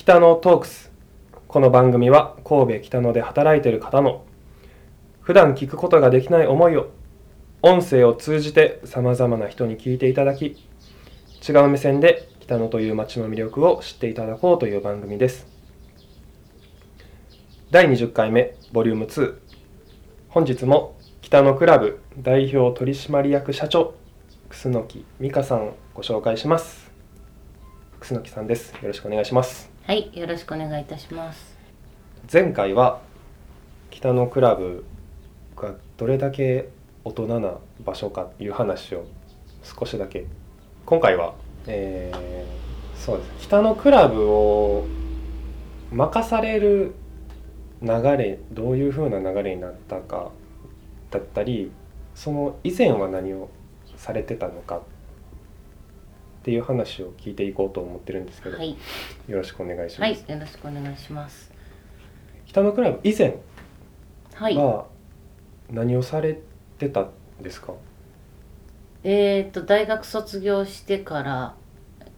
北野トークス。この番組は神戸北野で働いている方の普段聞くことができない思いを音声を通じてさまざまな人に聞いていただき違う目線で北野という街の魅力を知っていただこうという番組です。第20回目ボリューム2本日も北野クラブ代表取締役社長楠木美香さんをご紹介します。楠木さんです。よろしくお願いします。はい、よろしくお願いいたします。前回は北のクラブがどれだけ大人な場所かという話を少しだけ今回は、えーそうです北のクラブを任される流れどういう風な流れになったかだったりその以前は何をされてたのかていう話を聞いていこうと思ってるんですけど、はい、よろしくお願いします。はい、よろしくお願いします。北のクラブ以前はい、は何をされてたんですか、えっ、と大学卒業してから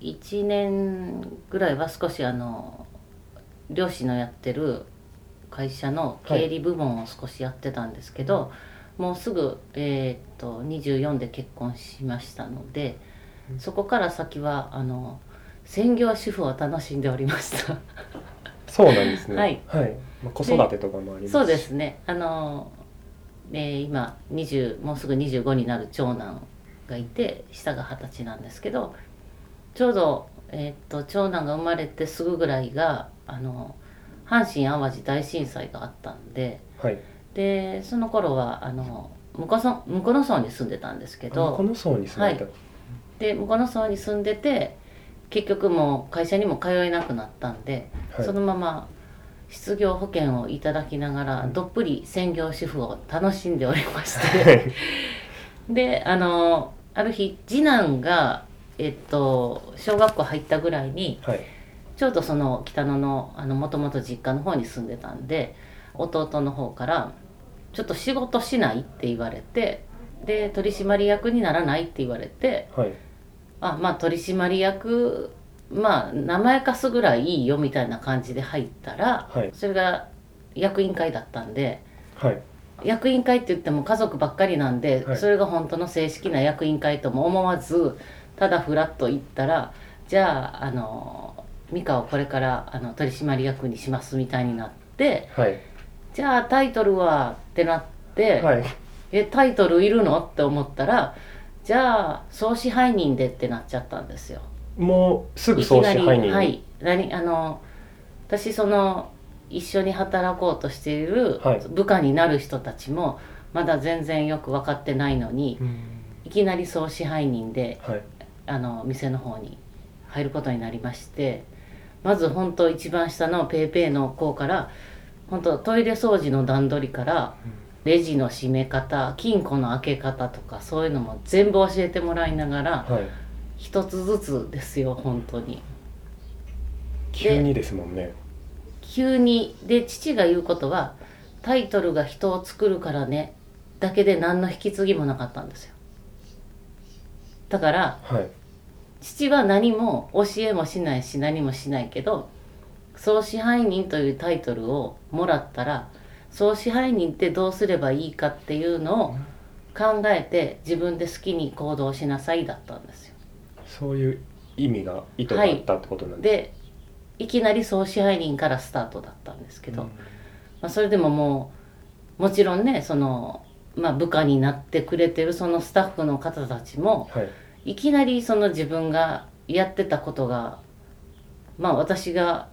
1年ぐらいは少しあの漁師のやってる会社の経理部門を少しやってたんですけど、もうすぐ、えっと24で結婚しましたので、うんそこから先はあの専業主婦を楽しんでおりました。そうなんですね。はい。まあ、子育てとかもありますし。そうですね。あの、えー今20もうすぐ25になる長男がいて下が二十歳なんですけどちょうど、えーっと長男が生まれてすぐぐらいがあの阪神・淡路大震災があったんではい。でその頃はあの向こうそ向こうの村に住んでたんですけどこの層に住んでた、で向こうの村に住んでて結局もう会社にも通えなくなったんで、はい。そのまま失業保険をいただきながらどっぷり専業主婦を楽しんでおりまして。であのある日次男がえっと小学校入ったぐらいにはい。ちょうどその北野のもともと実家の方に住んでたんで弟の方から「ちょっと仕事しない?」って言われてで取締役にならないって言われてはいあまあ取締役まあ名前貸すぐらいいいよみたいな感じで入ったら、はい。それが役員会だったんではい。役員会って言っても家族ばっかりなんで、はい。それが本当の正式な役員会とも思わずただフラッと行ったらじゃああの美香をこれからあの取締役にしますみたいになってはい。じゃあタイトルはってなって、はい。えタイトルいるの？って思ったらじゃあ総支配人でってなっちゃったんですよ。もうすぐ総支配人に。はい。何あの私その一緒に働こうとしているはい。部下になる人たちもまだ全然よく分かってないのにうん。いきなり総支配人ではい。あの店の方に入ることになりましてまず本当一番下のペーペーの子から本当トイレ掃除の段取りからレジの閉め方金庫の開け方とかそういうのも全部教えてもらいながらはい。一つずつですよ本当に。急にですもんね。急に。で父が言うことはタイトルが人を作るからねだけで何の引き継ぎもなかったんですよ。だからはい。父は何も教えもしないし何もしないけど総支配人というタイトルをもらったら総支配人ってどうすればいいかっていうのを考えて自分で好きに行動しなさいだったんですよ。そういう意味が意図があったってことなんです、でいきなり総支配人からスタートだったんですけど、まあ、それでももうもちろんねその、まあ、部下になってくれてるそのスタッフの方たちもはい。いきなりその自分がやってたことがまあ私が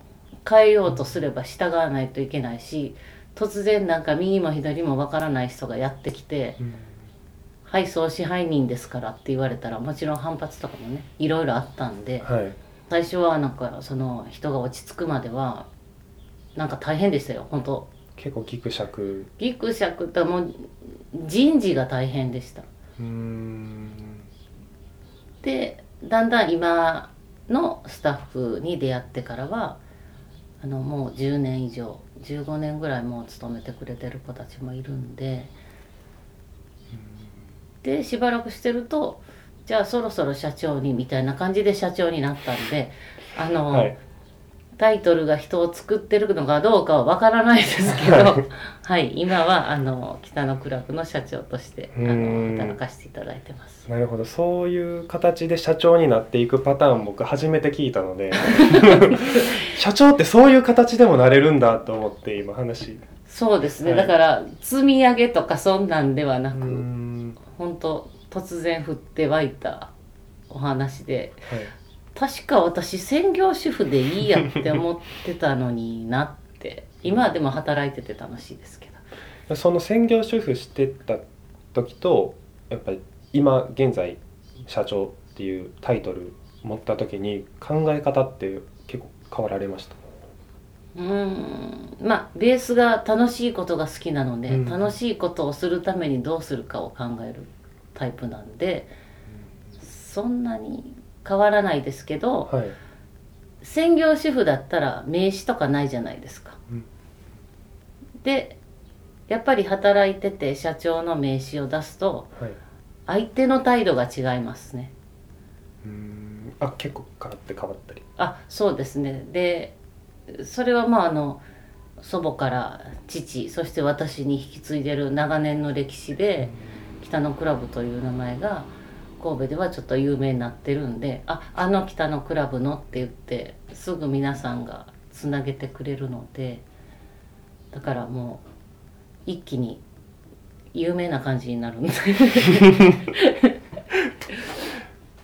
変えようとすれば従わないといけないし突然なんか右も左もわからない人がやってきてうん「はい総支配人ですから」って言われたらもちろん反発とかもねいろいろあったんではい。最初はなんかその人が落ち着くまではなんか大変でしたよ本当。結構ギクシャク。ギクシャクってもう人事が大変でした。でだんだん今のスタッフに出会ってからはあのもう10年以上15年ぐらいもう勤めてくれてる子たちもいるんで。でしばらくしてるとじゃあそろそろ社長にみたいな感じで社長になったんであの、タイトルが人を作ってるのかどうかはわからないですけどはい。はい。今はあの北のクラブの社長としてあの働かせていただいてます。なるほど。そういう形で社長になっていくパターン僕初めて聞いたので 社長ってそういう形でもなれるんだと思って今話。そうですね、はい。だから積み上げとかそんなんではなく、ん。本当突然降って湧いたお話ではい確か私専業主婦でいいやって思ってたのになって。今はでも働いてて楽しいですけど。その専業主婦してた時とやっぱり今現在社長っていうタイトル持った時に考え方って結構変わられました？うーん。まあベースが楽しいことが好きなので、うん。楽しいことをするためにどうするかを考えるタイプなんでそんなに変わらないですけどはい。専業主婦だったら名刺とかないじゃないですか。うん。でやっぱり働いてて社長の名刺を出すとはい。相手の態度が違いますね。うーん。あ結構ガラッて変わったり。あそうですね。でそれはまああの祖母から父そして私に引き継いでる長年の歴史で北のクラブという名前が神戸ではちょっと有名になってるんでああの北のクラブのって言ってすぐ皆さんがつなげてくれるのでだからもう一気に有名な感じになるんで。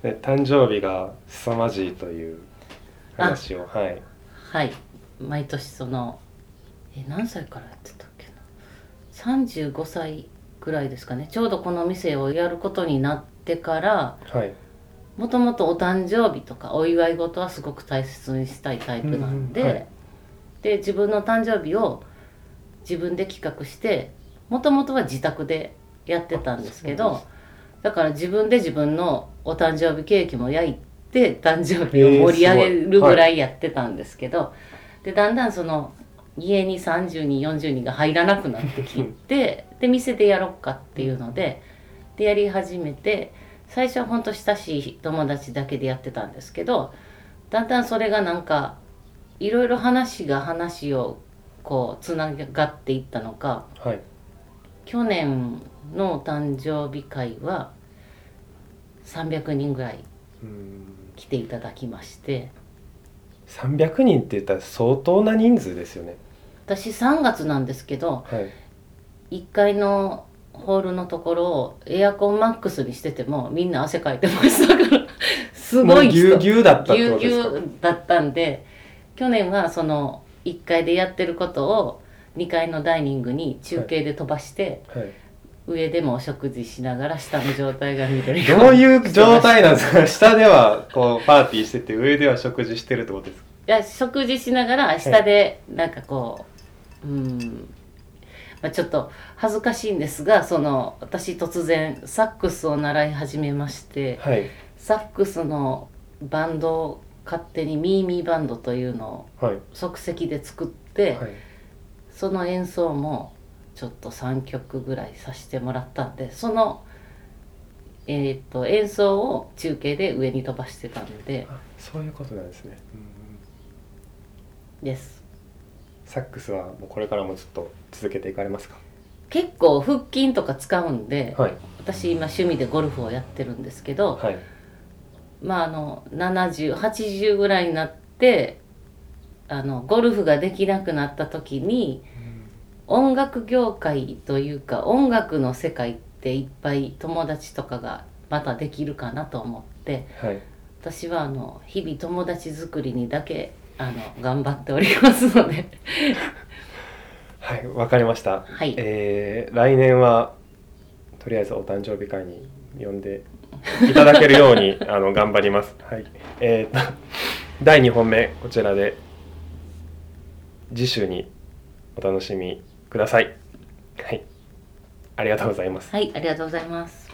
で誕生日が凄まじいという話をはい。はい。毎年そのえ何歳からやってたっけな？35歳ぐらいですかね。ちょうどこの店をやることになってからはい。もともとお誕生日とかお祝い事はすごく大切にしたいタイプなんで、うんはい。で自分の誕生日を自分で企画してもともとは自宅でやってたんですけどだから自分で自分のお誕生日ケーキも焼いて誕生日を盛り上げるぐらいやってたんですけど、でだんだんその家に30人40人が入らなくなってきて で店でやろっかっていうのででやり始めて最初は本当親しい友達だけでやってたんですけどだんだんそれがなんかいろいろ話が話をこうつながっていったのかはい。去年のお誕生日会は300人ぐらい来ていただきまして。300人って言ったら相当な人数ですよね。私3月なんですけどはい。1階のホールのところをエアコンマックスにしててもみんな汗かいてましたから すごいぎゅうぎゅうだったぎゅうぎゅうだったんで去年はその1階でやってることを2階のダイニングに中継で飛ばして、はい。上でもお食事しながら下の状態が見れるどういう状態なんですか？下ではこうパーティーしてて上では食事してるってことですか？いや食事しながら下でなんかこう、うん、まあ、ちょっと恥ずかしいんですがその私突然サックスを習い始めましてはい。サックスのバンドを勝手にミーミーバンドというのをはい。即席で作って、はい。その演奏もちょっと3曲ぐらいさせてもらったんでその、えー、と演奏を中継で上に飛ばしてたんで。あそういうことなんですね、うんうん。ですサックスはもうこれからもずっと続けていかれますか？結構腹筋とか使うんで、はい。私今趣味でゴルフをやってるんですけど、はい。まああの7080ぐらいになってあのゴルフができなくなった時に音楽業界というか音楽の世界っていっぱい友達とかがまたできるかなと思ってはい。私はあの日々友達作りにだけあの頑張っておりますので。はいわかりました。はい。えー来年はとりあえずお誕生日会に呼んでいただけるようにあの頑張ります。はい。えーと第2本目こちらで次週にお楽しみください。はい。ありがとうございます。はいありがとうございます